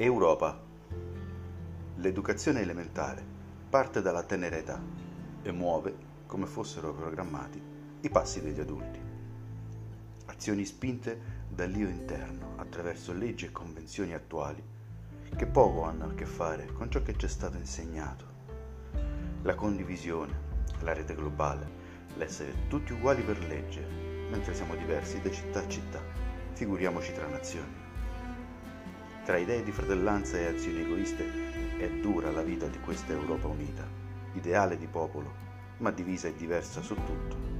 Europa. L'educazione elementare parte dalla tenera età e muove, come fossero programmati, i passi degli adulti. Azioni spinte dall'io interno attraverso leggi e convenzioni attuali che poco hanno a che fare con ciò che ci è stato insegnato. La condivisione, la rete globale, l'essere tutti uguali per legge, mentre siamo diversi da città a città, figuriamoci tra nazioni. Tra idee di fratellanza e azioni egoiste è dura la vita di questa Europa unita, ideale di popolo, ma divisa e diversa su tutto.